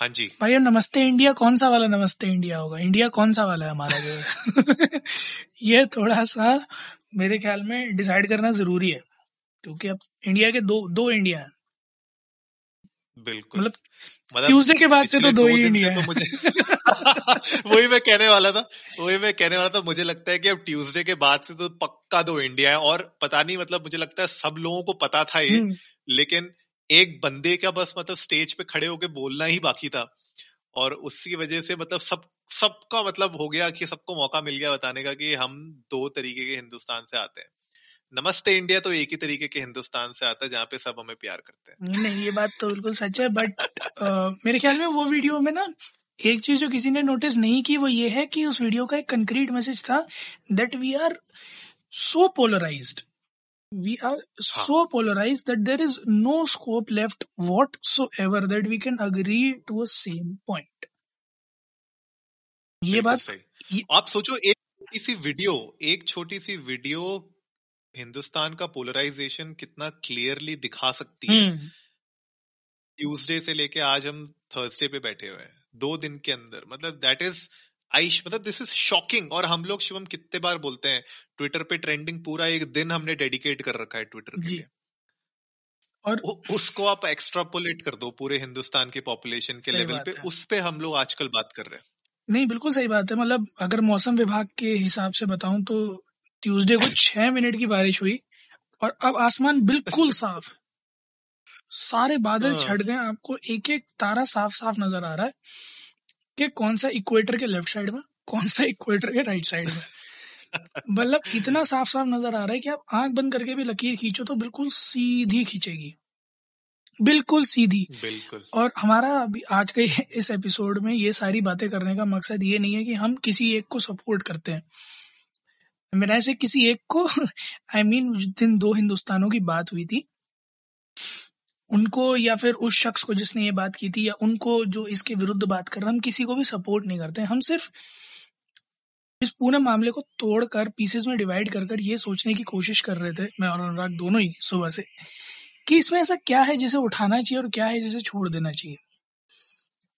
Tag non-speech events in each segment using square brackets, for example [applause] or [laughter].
हाँ जी। भाई नमस्ते इंडिया कौन सा वाला नमस्ते इंडिया होगा? इंडिया कौन सा वाला है हमारा जो? [laughs] ये थोड़ा सा मेरे ख्याल में डिसाइड करना ज़रूरी है क्योंकि अब इंडिया के दो दो इंडिया हैं। बिल्कुल। मतलब मतलब ट्यूसडे के बाद से तो दो ही इंडिया तो है। मुझे [laughs] वही मैं कहने वाला था वही मैं कहने वाला था मुझे लगता है कि अब ट्यूसडे के बाद से तो पक्का दो इंडिया है और पता नहीं मतलब मुझे लगता है सब लोगों को पता था ये हम्म, लेकिन एक बंदे का बस मतलब स्टेज पे खड़े होके बोलना ही बाकी था। और उसकी वजह से मतलब सब, सबका मतलब हो गया कि सबको मौका मिल गया बताने का कि हम दो तरीके के हिंदुस्तान से आते हैं। नमस्ते इंडिया तो एक ही तरीके के हिंदुस्तान से आता है जहाँ पे सब हमें प्यार करते हैं। नहीं ये बात तो बिल्कुल सच है बट मेरे ख्याल में वो वीडियो में ना एक चीज़ जो किसी ने नोटिस नहीं की वो ये है कि उस वीडियो का एक कंक्रीट मैसेज था that we are so polarised we are so polarized that there is no scope left whatsoever that we can agree to a same point. ये बात सही। आप सोचो एक छोटी सी वीडियो एक छोटी सी वीडियो हिंदुस्तान का पोलराइजेशन कितना क्लियरली दिखा सकती है। हम्म, ट्यूसडे से लेके आज हम थर्सडे पे बैठे हुए हैं दो दिन के अंदर। मतलब दैट इज़ आइश मतलब दिस इज़ शॉकिंग और हम लोग शिवम कितने बार बोलते हैं ट्विटर पे ट्रेंडिंग पूरा एक दिन हमने डेडिकेट कर रखा है ट्विटर के लिए। और उ- उसको आप एक्स्ट्रापोलेट कर दो पूरे हिंदुस्तान के पॉपुलेशन के लेवल पे उस पे हम लोग आजकल बात कर रहे हैं। नहीं बिल्कुल सही बात है। मतलब अगर मौसम विभाग के हिसाब से बताऊँ तो ट्यूसडे को [coughs] छह मिनट की बारिश हुई और अब आसमान बिल्कुल [coughs] साफ़। है सारे बादल हाँ। छट गए आपको एक एक तारा साफ़ साफ़ नज़र आ रहा है। कि कौन सा इक्वेटर के लेफ़्ट साइड में कौन सा इक्वेटर के राइट साइड में? मतलब इतना साफ़ साफ़ नज़र आ रहा है कि आप आँख बंद करके भी लकीर खींचो तो बिल्कुल सीधी खींचेगी। बिल्कुल सीधी। बिल्कुल। और हमारा अभी आज के इस एपिसोड में ये सारी बातें करने का मकसद ये नहीं है कि हम किसी एक को सपोर्ट करते हैं। मेरा ऐसे किसी एक को आई [laughs] I मीन mean, उस दिन दो हिंदुस्तानों की बात हुई थी उनको या फिर उस शख्स को जिसने ये बात की थी या उनको जो इसके विरुद्ध बात कर रहे हम किसी को भी सपोर्ट नहीं करते। हम सिर्फ़ इस पूरे मामले को तोड़कर पीसेस में डिवाइड कर कर ये सोचने की कोशिश कर रहे थे, मैं और अनुराग दोनों ही सुबह से, कि इसमें ऐसा क्या है जिसे उठाना चाहिए और क्या है जिसे छोड़ देना चाहिए।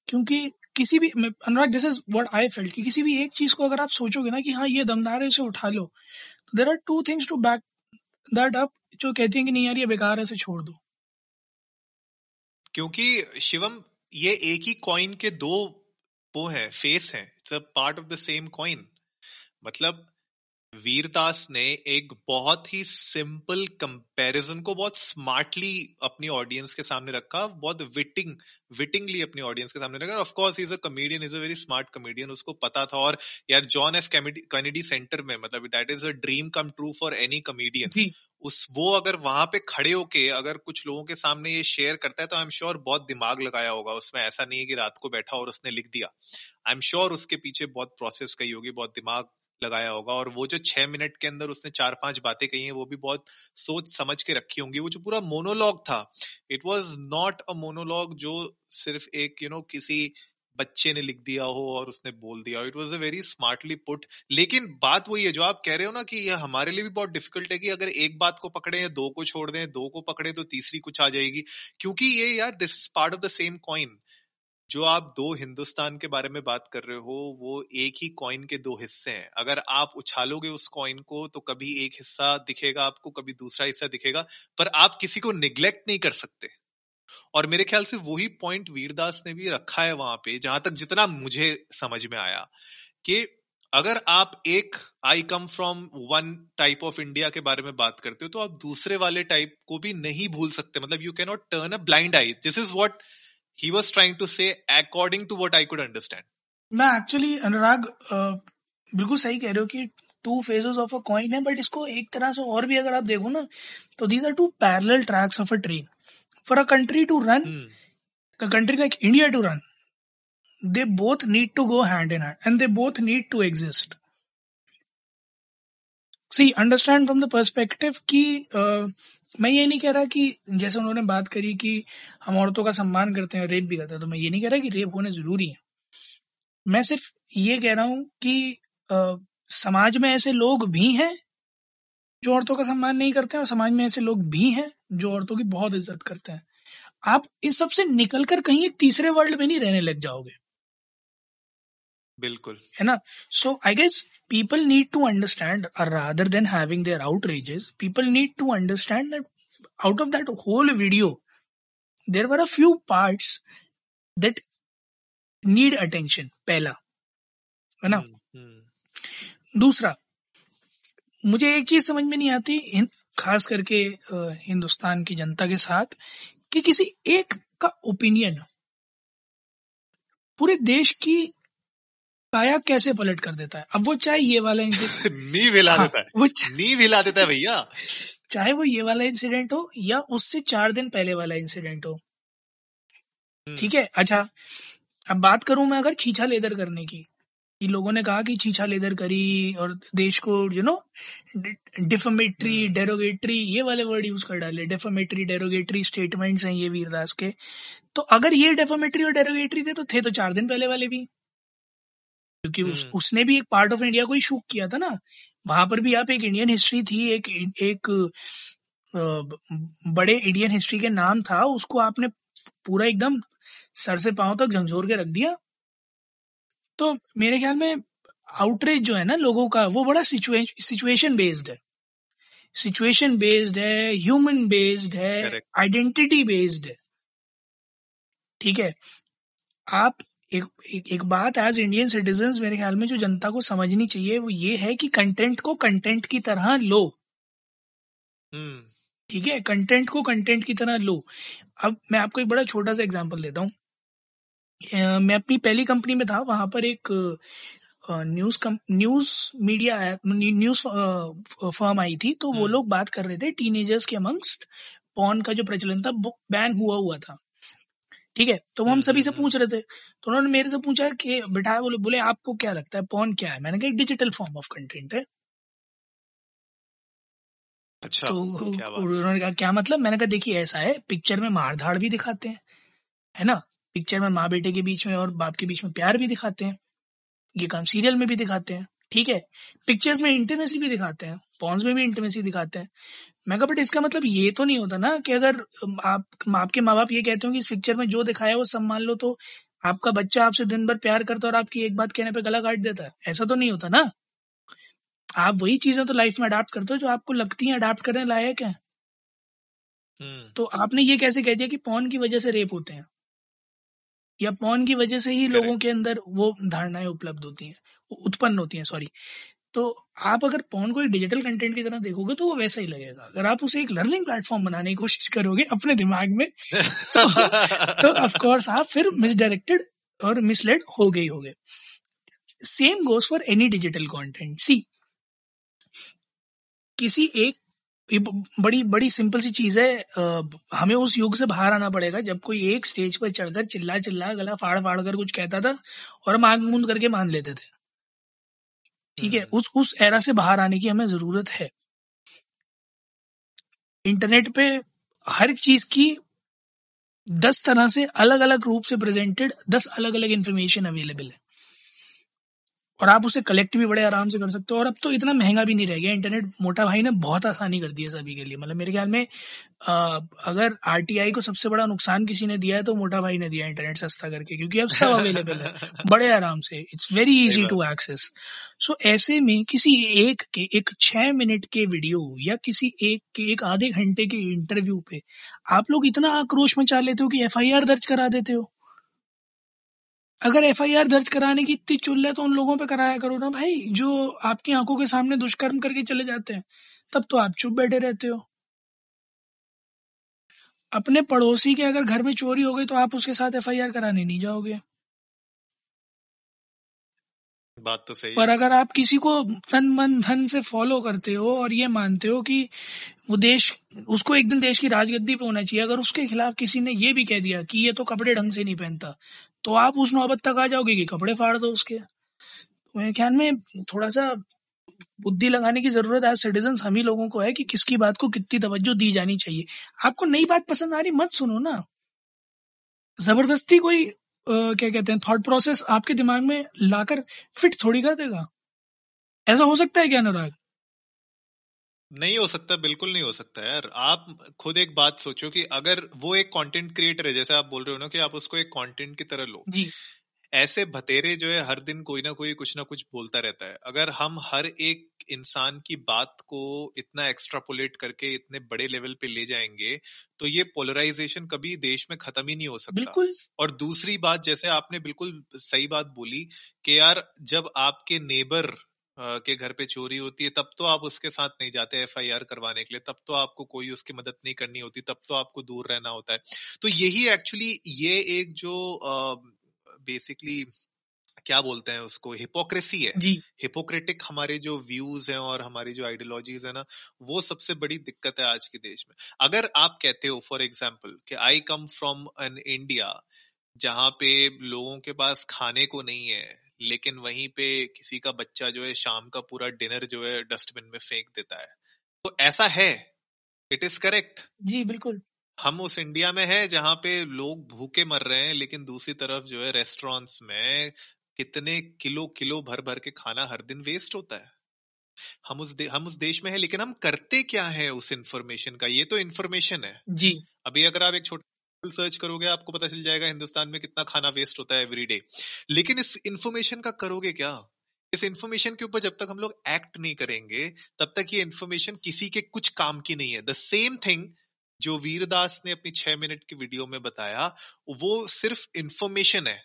क्योंकि किसी भी Anurag this is what I felt कि किसी भी एक चीज़ को अगर आप सोचोगे ना कि हाँ ये दमदार है, इसे उठा लो। There are two things to back that up जो कहते हैं कि नहीं यार, ये बेकार है, इसे छोड़ दो। क्योंकि शिवम, ये एक ही कॉइन के दो वो है फेस है it's a part of the same coin मतलब वीरदास ने एक बहुत ही सिंपल कंपैरिजन को बहुत स्मार्टली अपनी ऑडियंस के सामने रखा, बहुत विटिंग विटिंगली अपनी ऑडियंस के सामने रखा of course is a comedian is a very smart comedian उसको पता था, और यार जॉन एफ़ कैनेडी सेंटर में मतलब that is a dream come true for any comedian उस वो अगर वहाँ पे खड़े होके अगर कुछ लोगों के सामने ये शेयर करता है तो आई एम श्योर बहुत दिमाग लगाया होगा उसमें। ऐसा नहीं है कि रात को बैठा और उसने लिख दिया। आई एम श्योर उसके पीछे बहुत प्रोसेस कही होगी बहुत दिमाग लगाया होगा और वो जो छह मिनट के अंदर उसने चार पाँच बातें कही हैं वो भी बहुत सोच समझ के रखी होंगी। वो जो पूरा मोनोलॉग था it was not a monologue जो सिर्फ़ एक यू you नो know, किसी बच्चे ने लिख दिया हो और उसने बोल दिया it was a very smartly put लेकिन बात वही है जो आप कह रहे हो ना कि यह हमारे लिए भी बहुत डिफ़िकल्ट है कि अगर एक बात को पकड़े या दो को छोड़ दें, दो को पकड़े तो तीसरी कुछ आ जाएगी। क्योंकि ये यार this is part of the same coin जो आप दो हिंदुस्तान के बारे में बात कर रहे हो, वो एक ही कॉइन के दो हिस्से हैं। अगर आप उछालोगे उस कॉइन को तो कभी एक हिस्सा दिखेगा आपको, कभी दूसरा हिस्सा दिखेगा, पर आप किसी को निग्लेक्ट नहीं कर सकते। और मेरे ख्याल से वही पॉइंट वीरदास ने भी रखा है वहाँ पे, जहाँ तक जितना मुझे समझ में आया, कि अगर आप एक I come from one type of India के बारे में बात करते हो तो आप दूसरे वाले टाइप को भी नहीं भूल सकते। मतलब you can not turn a blind eye this is what he was trying to say according to what I could understand मैं एक्चुअली अनुराग बिल्कुल सही कह रहे हो कि two phases of a coin है बट इसको एक तरह से और भी अगर आप देखो ना तो these are two parallel tracks of a train for a country to run a country like India to run, they both need to go hand in hand and they both need to exist. See understand from the perspective कि uh, मैं ये नहीं कह रहा कि जैसे उन्होंने बात करी कि हम औरतों का सम्मान करते हैं रेप भी करते हैं तो मैं ये नहीं कह रहा कि रेप होने ज़रूरी है। मैं सिर्फ़ ये कह रहा हूँ कि uh, समाज में ऐसे लोग भी हैं जो औरतों का सम्मान नहीं करते हैं और समाज में ऐसे लोग भी हैं जो औरतों की बहुत इज़्ज़त करते हैं। आप इस सबसे निकल कर कहीं एक तीसरे वर्ल्ड में नहीं रहने लग जाओगे। बिल्कुल। है ना? So I guess people need to understand rather than having there out people need to understand out of that whole video there are a few part that need attention पहला। है ना? हम्म, हम्म। दूसरा मुझे एक चीज़ समझ में नहीं आती खास करके हिंदुस्तान की जनता के साथ कि किसी एक का ओपिनियन पूरे देश की काया कैसे पलट कर देता है? अब वो चाहे ये वाला इंसिडेंट [laughs] नींव हिला हाँ, देता है। वो नींव हिला देता है भैया। चाहे वो ये वाला इंसिडेंट हो या उससे चार दिन पहले वाला इंसिडेंट हो। हम्म। ठीक है? अच्छा अब बात करूँ मैं अगर छीछा लेदर करने की। कि लोगों ने कहा कि छीछा लेदर करी और देश को यू नो डिफोमेट्री डेरोगेटरी ये वाले वर्ड यूज़ कर डाले। डेफोमेट्री डेरोगेटरी स्टेटमेंट्स हैं ये वीरदास के। तो अगर ये डेफोमेट्री और डेरोगेटरी थे तो थे तो चार दिन पहले वाले भी। क्योंकि उस, हम्म। उसने भी एक पार्ट ऑफ़ इंडिया को ही शूक किया था ना। वहाँ पर भी आप एक इंडियन हिस्ट्री थी एक एक बड़े इंडियन हिस्ट्री के नाम था। उसको आपने पूरा एकदम सर से पाँव तक झंझोर के रख दिया। तो मेरे ख्याल में आउटरीच जो है ना लोगों का वो बड़ा सिचुएशन बेस्ड है। सिचुएशन बेस्ड है ह्यूमन बेस्ड है आइडेंटिटी बेस्ड है। ठीक है? आप एक एक, एक बात एज इंडियन सिटीजन मेरे ख्याल में जो जनता को समझनी चाहिए वो ये है कि कंटेंट को कंटेंट की तरह लो। हम्म। ठीक है? कंटेंट को कंटेंट की तरह लो। अब मैं आपको एक बड़ा छोटा सा एग्जांपल देता हूँ। मैं अपनी पहली कंपनी में था वहाँ पर एक news news media news firm आई थी तो वो हम्म। लोग बात कर रहे थे टीनेजर्स के अमंगस्ट पॉन का जो प्रचलन था बैन हुआ हुआ था। ठीक है? तो वो हम सभी से हम्म, पूछ रहे थे तो उन्होंने मेरे से पूछा कि बिठाया बोले बोले आपको क्या लगता है पॉन क्या है? मैंने कहा डिजिटल फॉर्म ऑफ़ कंटेंट है। अच्छा तो उन्होंने कहा क्या मतलब? मैंने कहा देखिए ऐसा है पिक्चर में मार धाड़ भी दिखाते हैं। है ना? पिक्चर में माँ बेटे के बीच में और बाप के बीच में प्यार भी दिखाते हैं। ये काम सीरियल में भी दिखाते हैं ठीक है? पिक्चर्स में इंटीमेसी भी दिखाते हैं पॉन्स में भी इंटीमेसी दिखाते हैं। मैं कहा बट इसका मतलब ये तो नहीं होता ना कि अगर आप आपके माँ बाप ये कहते हो कि इस पिक्चर में जो दिखाया वो सब मान लो तो आपका बच्चा आपसे दिन भर प्यार करता और आपकी एक बात कहने पे गला काट देता है। ऐसा तो नहीं होता ना। आप वही चीज़ें तो लाइफ में अडाप्ट करते हो जो आपको लगती है अडाप्ट करने लायक है। हम्म। तो आपने ये कैसे कह दिया कि पौन की वजह से रेप होते हैं? या पौन की वजह से ही लोगों के अंदर वो धारणाएँ उपलब्ध होती हैं उत्पन्न होती हैं सॉरी तो आप अगर पॉन को एक डिजिटल कंटेंट की तरह देखोगे तो वो वैसा ही लगेगा। अगर आप उसे एक लर्निंग प्लेटफॉर्म बनाने की कोशिश करोगे अपने दिमाग में [laughs] तो, तो ऑफ़ आप फिर मिसडायरेक्टेड और मिसलेड हो गई गए same goes for any digital content सी किसी एक बड़ी बड़ी सिंपल सी चीज़ है। हमें उस युग से बाहर आना पड़ेगा जब कोई एक स्टेज पर चढ़कर चिल्ला चिल्ला गला फाड़ फाड़ कर कुछ कहता था और हम आग मूंद करके मान लेते थे। ठीक है? हम्म। उस उस एरा से बाहर आने की हमें ज़रूरत है। इंटरनेट पे हर चीज़ की दस तरह से अलग अलग रूप से प्रेजेंटेड दस अलग अलग इंफॉर्मेशन अवेलेबल है। और आप उसे कलेक्ट भी बड़े आराम से कर सकते हो। और अब तो इतना महँगा भी नहीं रह गया। इंटरनेट मोटा भाई ने बहुत आसानी कर दी है सभी के लिए। मतलब मेरे ख्याल में आ, अगर आरटीआई को सबसे बड़ा नुकसान किसी ने दिया है तो मोटा भाई ने दिया इंटरनेट सस्ता करके क्योंकि अब सब अवेलेबल है। [laughs] बड़े आराम से। It's very easy to access so ऐसे में किसी एक के एक छह मिनट के वीडियो या किसी एक के एक आधे घंटे के इंटरव्यू पे आप लोग इतना आक्रोश मचा लेते हो कि एफआईआर दर्ज करा देते हो। अगर एफआईआर दर्ज कराने की इतनी चुल है तो उन लोगों पे कराया करो ना भाई। जो आपकी आँखों के सामने दुष्कर्म करके चले जाते हैं तब तो आप चुप बैठे रहते हो। अपने पड़ोसी के अगर घर में चोरी हो गई तो आप उसके साथ एफआईआर कराने नहीं जाओगे। बात तो सही पर अगर आप किसी को तन मन धन से फॉलो करते हो और ये मानते हो कि वो देश उसको एक दिन देश की राजगद्दी पे होना चाहिए अगर उसके खिलाफ किसी ने ये भी कह दिया कि ये तो कपड़े ढंग से नहीं पहनता तो आप उस नौबत तक आ जाओगे कि कपड़े फाड़ दो उसके। मेरे ख्याल में थोड़ा सा बुद्धि लगाने की ज़रूरत है सिटीजन हम ही लोगों को है कि किसकी बात को कितनी तवज्जो दी जानी चाहिए। आपको नई बात पसंद आ रही, मत सुनो ना। ज़बरदस्ती कोई क्या कहते हैं थॉट प्रोसेस आपके दिमाग में लाकर फिट थोड़ी कर देगा। ऐसा हो सकता है क्या, अनुराग? नहीं हो सकता बिल्कुल नहीं हो सकता यार। आप खुद एक बात सोचो कि अगर वो एक कंटेंट क्रिएटर है जैसे आप बोल रहे हो ना कि आप उसको एक कंटेंट की तरह लो। जी। ऐसे भतेरे जो है हर दिन कोई ना कोई कुछ ना कुछ बोलता रहता है। अगर हम हर एक इंसान की बात को इतना एक्स्ट्रापोलेट करके इतने बड़े लेवल पे ले जाएँगे तो ये पोलराइजेशन कभी देश में खत्म ही नहीं हो सकता। बिल्कुल। और दूसरी बात जैसे आपने बिल्कुल सही बात बोली कि यार जब आपके नेबर के घर पे चोरी होती है तब तो आप उसके साथ नहीं जाते एफआईआर करवाने के लिए तब तो आपको कोई उसकी मदद नहीं करनी होती तब तो आपको दूर रहना होता है। तो यही एक्चुअली ये एक जो बेसिकली क्या बोलते हैं उसको हिपोक्रेसी है। हिपोक्रेटिक हमारे जो व्यूज़ हैं और हमारी जो आइडियोलॉजीज है ना वो सबसे बड़ी दिक्कत है आज के देश में। अगर आप कहते हो फॉर एग्ज़ाम्पल कि I come from an India जहाँ पे लोगों के पास खाने को नहीं है लेकिन वहीं पे किसी का बच्चा जो है शाम का पूरा डिनर जो है डस्टबिन में फेंक देता है। तो ऐसा है? इट इज़ करेक्ट जी बिल्कुल। हम उस इंडिया में है जहाँ पे लोग भूखे मर रहे हैं लेकिन दूसरी तरफ़ जो है रेस्टोरेंट्स में कितने किलो किलो भर भर के खाना हर दिन वेस्ट होता है। हम उस हम उस देश में है लेकिन हम करते क्या है उस इंफॉर्मेशन का? ये तो इन्फॉर्मेशन है। जी। अभी अगर आप एक छोटा सर्च करोगे, आपको पता चल जाएगा हिंदुस्तान में कितना खाना वेस्ट होता है एवरी डे लेकिन इस इंफॉर्मेशन का करोगे क्या? इस इंफॉर्मेशन के ऊपर जब तक हम लोग एक्ट नहीं करेंगे, तब तक ये इंफॉर्मेशन किसी के कुछ काम की नहीं है। द सेम थिंग जो वीरदास ने अपनी छह मिनट की वीडियो में बताया, वो सिर्फ़ इंफॉर्मेशन है।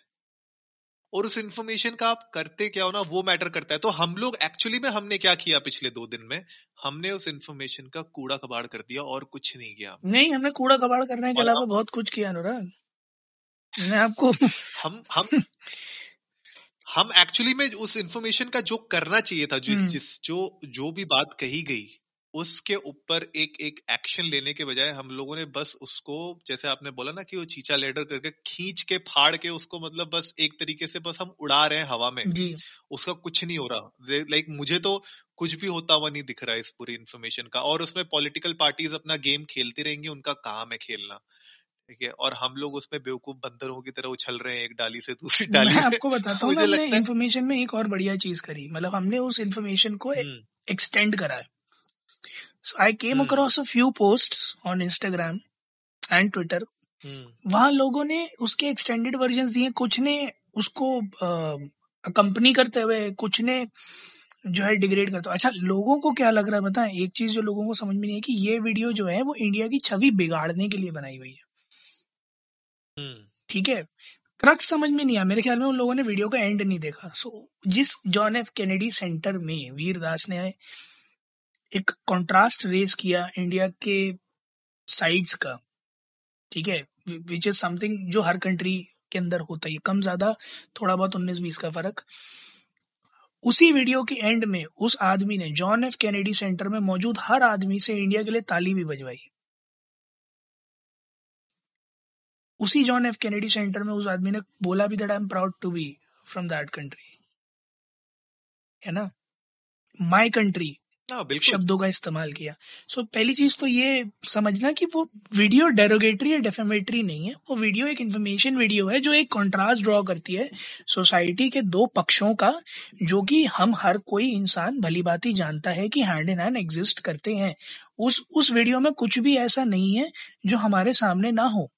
और उस इंफॉर्मेशन का आप करते क्या हो ना, वो मैटर करता है। तो हम लोग एक्चुअली में हमने क्या किया पिछले दो दिन में? हमने उस इन्फॉर्मेशन का कूड़ा कबाड़ कर दिया और कुछ नहीं किया नहीं हमने कूड़ा कबाड़ करने के अलावा बहुत कुछ किया अनुराग। मैं आपको [laughs] हम हम हम एक्चुअली में उस इंफॉर्मेशन का जो करना चाहिए था जिस हम्म। जिस जो जो भी बात कही गई उसके ऊपर एक एक एक्शन लेने के बजाय हम लोगों ने बस उसको जैसे आपने बोला ना कि वो चीचा लेडर करके खींच के फाड़ के उसको मतलब बस एक तरीके से बस हम उड़ा रहे हैं हवा में। जी। उसका कुछ नहीं हो रहा। लाइक मुझे तो कुछ भी होता हुआ नहीं दिख रहा है इस पूरी इन्फॉर्मेशन का और उसमें पॉलिटिकल पार्टीज़ अपना गेम खेलती रहेंगी उनका काम है खेलना ठीक है और हम लोग उसमें बेवकूफ़ बंदरों की तरह उछल रहे हैं एक डाली से दूसरी डाली मैं आपको बताता हूँ हमने इन्फॉर्मेशन में एक और बढ़िया चीज़ करी मतलब हमने उस इन्फॉर्मेशन को एक्सटेंड हम्म। करा है came hmm. across a few posts on Instagram and Twitter. Hmm. वहाँ लोगों ने उसके एक्सटेंडेड वर्जन दिए कुछ ने उसको कंपनी करते हुए कुछ ने जो है डिग्रेड करता हूँ। अच्छा लोगों को क्या लग रहा है बताएँ? एक चीज़ जो लोगों को समझ में नहीं है कि ये वीडियो जो है वो इंडिया की छवि बिगाड़ने के लिए बनाई हुई है। hmm. ठीक है? क्रक्स समझ में नहीं आया। मेरे ख्याल में उन लोगों ने वीडियो का एंड नहीं देखा। सो so, जिस जॉन एफ़ कैनेडी सेंटर में वीरदास ने एक कॉन्ट्रास्ट रेस किया इंडिया के साइड्स का ठीक है? विच इज़ समथिंग जो हर कंट्री के अंदर होता है। कम ज़्यादा थोड़ा बहुत उन्नीस बीस का फ़र्क। उसी वीडियो के एंड में उस आदमी ने, जॉन एफ़ कैनेडी सेंटर में मौजूद हर आदमी से इंडिया के लिए ताली भी बजवाई। उसी जॉन एफ़ कैनेडी सेंटर में उस आदमी ने बोला भी that I am proud to be from that country है ना? माई कंट्री शब्दों का इस्तेमाल किया। सो so, पहली चीज़ तो ये समझना कि वो वीडियो डेरोगेटरी या डेफेमेटरी नहीं है। वो वीडियो एक इन्फॉर्मेशन वीडियो है जो एक कॉन्ट्रास्ट ड्रॉ करती है सोसाइटी के दो पक्षों का जो कि हम हर कोई इंसान भली बात जानता है कि हैंड इन हैंड एग्जिस्ट करते हैं। उस उस वीडियो में कुछ भी ऐसा नहीं है जो हमारे सामने ना हो।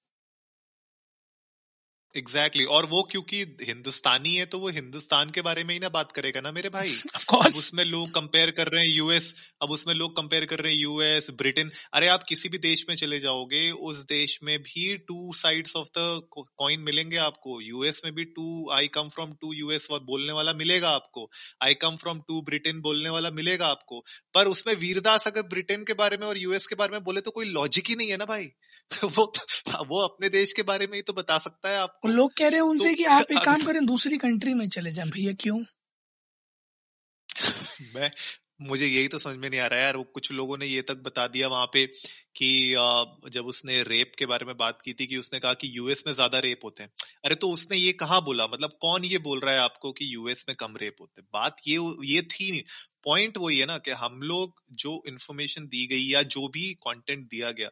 Exactly exactly. और वो क्योंकि हिंदुस्तानी है तो वो हिंदुस्तान के बारे में ही ना बात करेगा ना मेरे भाई? [laughs] अब उसमें लोग कंपेयर कर रहे हैं यूएस अब उसमें लोग कंपेयर कर रहे हैं यूएस ब्रिटेन अरे आप किसी भी देश में चले जाओगे उस देश में भी two sides of the coin मिलेंगे आपको। यूएस में भी two I come from two US बोलने वाला मिलेगा आपको। I come from two Britain बोलने वाला मिलेगा आपको। पर उसमें वीरदास अगर ब्रिटेन के बारे में और यूएस के बारे में बोले तो कोई लॉजिक ही नहीं है ना भाई? [laughs] वो तो, वो अपने देश के बारे में ही तो बता सकता है आपको लोग कह रहे हैं उनसे तो, कि आप एक [laughs] काम करें दूसरी कंट्री में चले जाएँ। भैया क्यों? [laughs] मैं मुझे यही तो समझ में नहीं आ रहा है यार। वो कुछ लोगों ने ये तक बता दिया वहाँ पे कि जब उसने रेप के बारे में बात की थी कि उसने कहा कि यूएस में ज़्यादा रेप होते हैं। अरे तो उसने ये कहा बोला? मतलब कौन ये बोल रहा है आपको कि यूएस में कम रेप होते हैं? बात ये ये थी नहीं। पॉइंट वही है ना कि हम लोग जो इन्फॉर्मेशन दी गई या जो भी कंटेंट दिया गया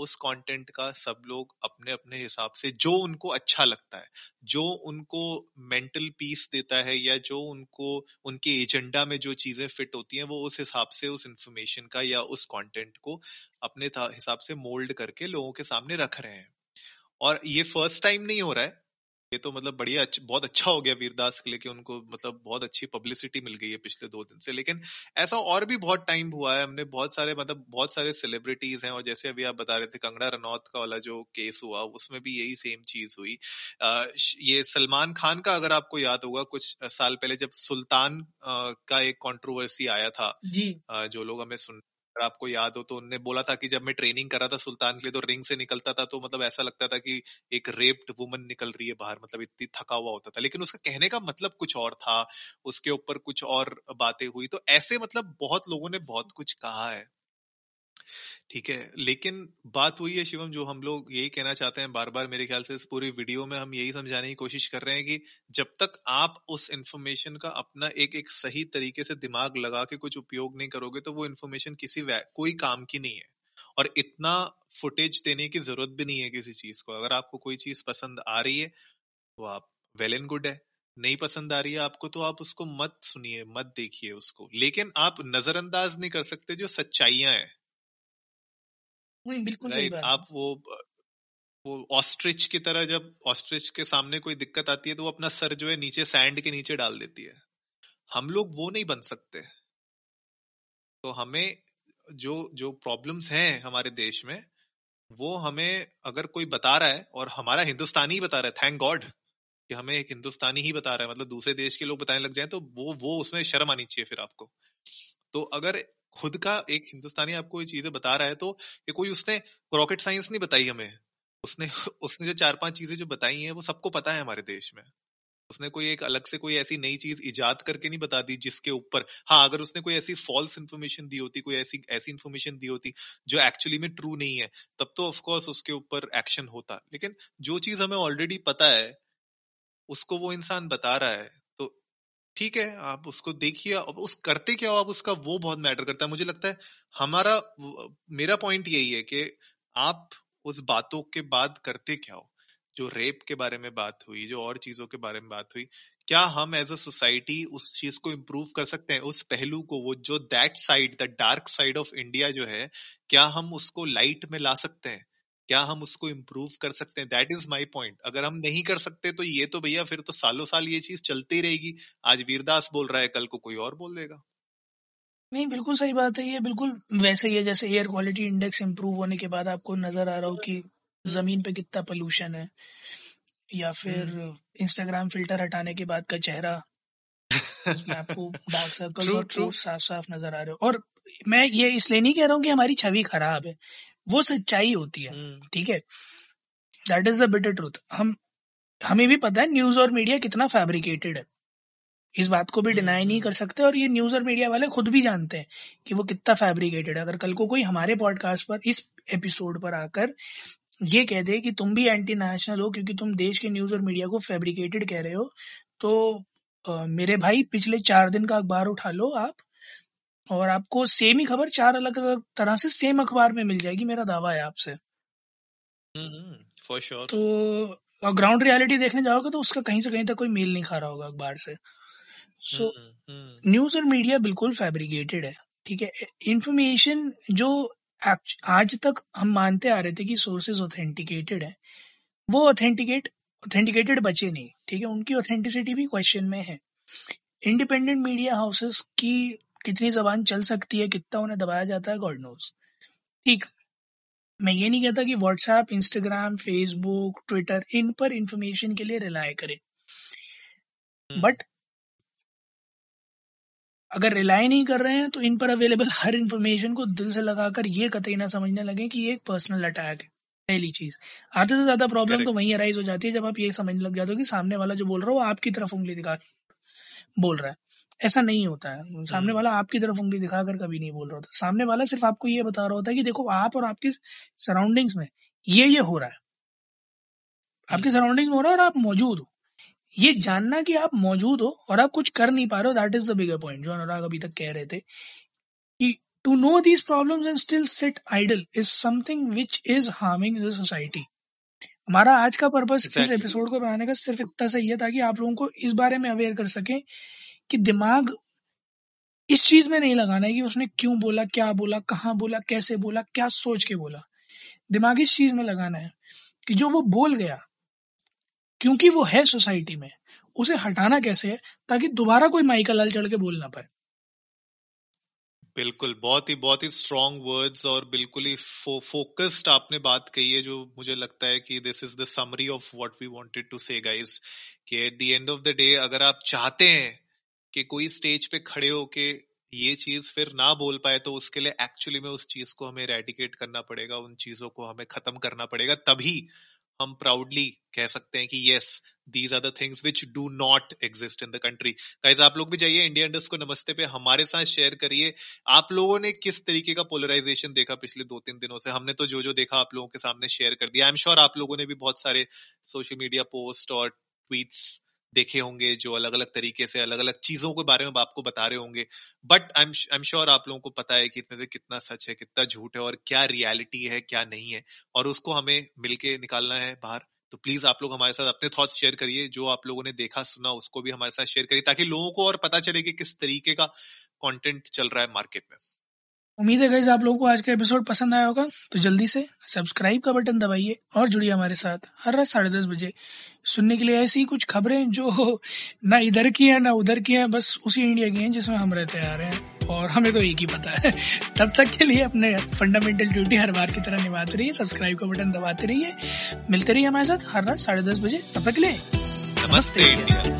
उस कंटेंट का सब लोग अपने अपने हिसाब से जो उनको अच्छा लगता है, जो उनको मेंटल पीस देता है या जो उनको, उनके एजेंडा में जो चीज़ें फिट होती हैं, वो उस हिसाब से, उस इंफॉर्मेशन का या उस कंटेंट को अपने हिसाब से मोल्ड करके लोगों के सामने रख रहे हैं। और ये फ़र्स्ट टाइम नहीं हो रहा है ये तो मतलब बढ़िया अच्छा, बहुत अच्छा हो गया वीरदास के लिए कि उनको मतलब बहुत अच्छी पब्लिसिटी मिल गई है पिछले दो दिन से। लेकिन ऐसा और भी बहुत टाइम हुआ है हमने बहुत सारे मतलब बहुत सारे सेलिब्रिटीज हैं और जैसे अभी आप बता रहे थे कंगड़ा रनौत का वाला जो केस हुआ उसमें भी यही सेम चीज़ हुई। आ, ये सलमान खान का अगर आपको याद होगा कुछ साल पहले जब सुल्तान आ, का एक कॉन्ट्रोवर्सी आया था जी। आ, जो लोग हमें सुन अगर आपको याद हो तो उनने बोला था कि जब मैं ट्रेनिंग कर रहा था सुल्तान के लिए तो रिंग से निकलता था तो मतलब ऐसा लगता था कि एक रेप्ड वुमन निकल रही है बाहर मतलब इतनी थका हुआ होता था। लेकिन उसका कहने का मतलब कुछ और था, उसके ऊपर कुछ और बातें हुई। तो ऐसे मतलब बहुत लोगों ने बहुत कुछ कहा है। ठीक है? लेकिन बात वही है शिवम, जो हम लोग यही कहना चाहते हैं बार बार मेरे ख्याल से इस पूरी वीडियो में हम यही समझाने की कोशिश कर रहे हैं कि जब तक आप उस इन्फॉर्मेशन का अपना एक एक सही तरीके से दिमाग लगा के कुछ उपयोग नहीं करोगे तो वो इन्फॉर्मेशन किसी कोई काम की नहीं है। और इतना फुटेज देने की ज़रूरत भी नहीं है किसी चीज़ को। अगर आपको कोई चीज़ पसंद आ रही है तो आप वेल एंड गुड है। नहीं पसंद आ रही है आपको तो आप उसको मत सुनिए, मत देखिए उसको। लेकिन आप नजरअंदाज नहीं कर सकते जो सच्चाइयाँ हैं। नहीं बिल्कुल सही बात आप वो वो ऑस्ट्रिच की तरह जब ऑस्ट्रिच के सामने कोई दिक्कत आती है तो वो अपना सर जो है नीचे सैंड के नीचे डाल देती है। हम लोग वो नहीं बन सकते। तो हमें जो जो प्रॉब्लम्स हैं हमारे देश में वो हमें अगर कोई बता रहा है और हमारा हिंदुस्तानी ही बता रहा है थैंक गॉड कि हमें एक हिंदुस्तानी ही बता रहा है मतलब दूसरे देश के लोग बताने लग जाए तो वो वो उसमें शर्म आनी चाहिए फिर आपको। तो अगर खुद का एक हिंदुस्तानी आपको ये चीज़ें बता रहा है तो ये कोई उसने रॉकेट साइंस नहीं बताई हमें। उसने उसने जो चार पाँच चीज़ें जो बताई हैं वो सबको पता है हमारे देश में। उसने कोई एक अलग से कोई ऐसी नई चीज़ इजाद करके नहीं बता दी जिसके ऊपर। हाँ अगर उसने कोई ऐसी फॉल्स इन्फॉर्मेशन दी होती, कोई ऐसी ऐसी इन्फॉर्मेशन दी होती जो एक्चुअली में ट्रू नहीं है, तब तो ऑफकोर्स उसके ऊपर एक्शन होता। लेकिन जो चीज़ हमें ऑलरेडी पता है, उसको वो इंसान बता रहा है। ठीक है, आप उसको देखिए, अब उस करते क्या हो आप उसका वो बहुत मैटर करता है। मुझे लगता है हमारा मेरा पॉइंट यही है कि आप उस बातों के बाद करते क्या हो? जो रेप के बारे में बात हुई, जो और चीज़ों के बारे में बात हुई, क्या हम एज अ सोसाइटी उस चीज़ को इम्प्रूव कर सकते हैं? उस पहलू को, वो जो that side the dark side of India जो है, क्या हम उसको लाइट में ला सकते हैं? क्या हम उसको इम्प्रूव कर सकते हैं? दैट इज़ माई पॉइंट अगर हम नहीं कर सकते तो ये तो भैया फिर तो सालों साल ये चीज़ चलती रहेगी। आज वीरदास बोल रहा है कल को कोई और बोल देगा। नहीं बिल्कुल सही बात है ये बिल्कुल वैसे ही है जैसे एयर क्वालिटी इंडेक्स इम्प्रूव होने के बाद आपको नज़र आ रहा हो कि ज़मीन पे कितना पोल्यूशन है या फिर इंस्टाग्राम हम्म। फ़िल्टर हटाने के बाद का चेहरा आपको डार्क सर्कल [laughs] और साफ़ साफ़ नज़र आ रहे हो। और मैं ये इसलिए नहीं कह रहा हूँ कि हमारी छवि खराब है। वो सच्चाई होती है हम्म। ठीक है? That is the bitter truth हम हमें भी पता है न्यूज़ और मीडिया कितना फैब्रिकेटेड है। इस बात को भी डिनाई नहीं कर सकते और ये न्यूज़ और मीडिया वाले खुद भी जानते हैं कि वो कितना फैब्रिकेटेड है। अगर कल को कोई हमारे पॉडकास्ट पर इस एपिसोड पर आकर ये कह दे कि तुम भी एंटी नेशनल हो क्योंकि तुम देश के न्यूज़ और मीडिया को फैब्रिकेटेड कह रहे हो तो आ, मेरे भाई पिछले चार दिन का अखबार उठा लो आप और आपको सेम ही खबर चार अलग अलग तरह से सेम अखबार में मिल जाएगी मेरा दावा है आपसे। फॉर श्योर तो ग्राउंड रियलिटी देखने जाओगे तो उसका कहीं से कहीं तक कोई मेल नहीं खा रहा होगा अखबार से। सो न्यूज़ और मीडिया बिल्कुल फैब्रिकेटेड है ठीक है? इंफॉर्मेशन जो आज तक हम मानते आ रहे थे कि सोर्सेज ऑथेंटिकेटेड है वो ऑथेंटिकेट ऑथेंटिकेटेड बचे नहीं ठीक है? उनकी ऑथेंटिसिटी भी क्वेश्चन में है। इंडिपेंडेंट मीडिया हाउसेस की कितनी जबान चल सकती है कितना उन्हें दबाया जाता है गॉड नोज़ ठीक। मैं ये नहीं कहता कि व्हाट्सएप इंस्टाग्राम फेसबुक ट्विटर इन पर इंफॉर्मेशन के लिए रिलाय करें। But hmm. अगर रिलाय नहीं कर रहे हैं तो इन पर अवेलेबल हर इंफॉर्मेशन को दिल से लगाकर ये कतई ना समझने लगे कि ये एक पर्सनल अटैक है। पहली चीज़। आधे से ज़्यादा प्रॉब्लम तो वहीं अराइज हो जाती है जब आप ये समझने लग जाते हो कि सामने वाला जो बोल रहा है वो आपकी तरफ़ उंगली दिखा बोल रहा है। ऐसा नहीं होता है। सामने हम्म। वाला आपकी तरफ़ उंगली दिखाकर कभी नहीं बोल रहा होता। सामने वाला सिर्फ़ आपको ये बता रहा होता है कि देखो आप और आपकी सराउंडिंग्स में ये ये हो रहा है। आपके सराउंडिंग्स में हो रहा है और आप मौजूद हो। ये जानना कि आप मौजूद हो और आप कुछ कर नहीं पा रहे हो that is the bigger point जो अनुराग अभी तक कह रहे थे कि to know these problems and still sit idle is something which is harming the society हमारा आज का पर्पस इस एपिसोड को बनाने का सिर्फ़ इतना सही है ताकि आप लोगों को इस बारे में अवेयर कर सकें कि दिमाग इस चीज़ में नहीं लगाना है कि उसने क्यों बोला क्या बोला कहाँ बोला कैसे बोला क्या सोच के बोला। दिमाग इस चीज़ में लगाना है कि जो वो बोल गया क्योंकि वो है सोसाइटी में उसे हटाना कैसे है ताकि दोबारा कोई माइकल लाल चढ़ के बोल ना पाए। बिल्कुल बहुत ही बहुत ही स्ट्रॉन्ग वर्ड्स और बिल्कुल ही फो, फोकस्ड आपने बात कही है जो मुझे लगता है कि this is the summary of what we wanted to say guys कि at the end of the day अगर आप चाहते हैं कि कोई स्टेज पे खड़े होके ये चीज़ फिर ना बोल पाए तो उसके लिए एक्चुअली में उस चीज़ को हमें रेडिकेट करना पड़ेगा, उन चीज़ों को हमें खत्म करना पड़ेगा। तभी हम प्राउडली कह सकते हैं कि yes these are the things which do not exist in the country guys आप लोग भी जाइए इंडिया इंडस्ट को नमस्ते पे, हमारे साथ शेयर करिए। आप लोगों ने किस तरीके का पोलराइजेशन देखा पिछले दो तीन दिनों से? हमने तो जो जो देखा आप लोगों के सामने शेयर कर दिया। आई एम श्योर आप लोगों ने भी बहुत सारे सोशल मीडिया पोस्ट और ट्वीट्स देखे होंगे, जो अलग अलग तरीके से अलग अलग चीज़ों के बारे में आपको बता रहे होंगे। बट आई एम श्योर आप लोगों को पता है कि इतने से कितना सच है, कितना झूठ है और क्या रियलिटी है, क्या नहीं है। और उसको हमें मिलके निकालना है बाहर। तो प्लीज़ आप लोग हमारे साथ अपने थॉट्स शेयर करिए, जो आप लोगों ने देखा, सुना, उसको भी हमारे साथ शेयर करिए, ताकि लोगों को और पता चले कि किस तरीके का कंटेंट चल रहा है मार्केट में। उम्मीद है गाइज़ आप लोगों को आज का एपिसोड पसंद आया होगा तो जल्दी से सब्सक्राइब का बटन दबाइए और जुड़िए हमारे साथ हर रात साढ़े दस बजे। सुनने के लिए ऐसी कुछ खबरें जो ना इधर की हैं ना उधर की हैं बस उसी इंडिया की हैं जिसमें हम रहते आ रहे हैं और हमें तो एक ही पता है। [laughs] तब तक के लिए अपने फंडामेंटल ड्यूटी हर बार की तरह निभाते रहिए सब्सक्राइब का बटन दबाते रहिए। मिलते रहिए हमारे साथ हर रात साढ़े दस बजे। तब तक के लिए नमस्ते इंडिया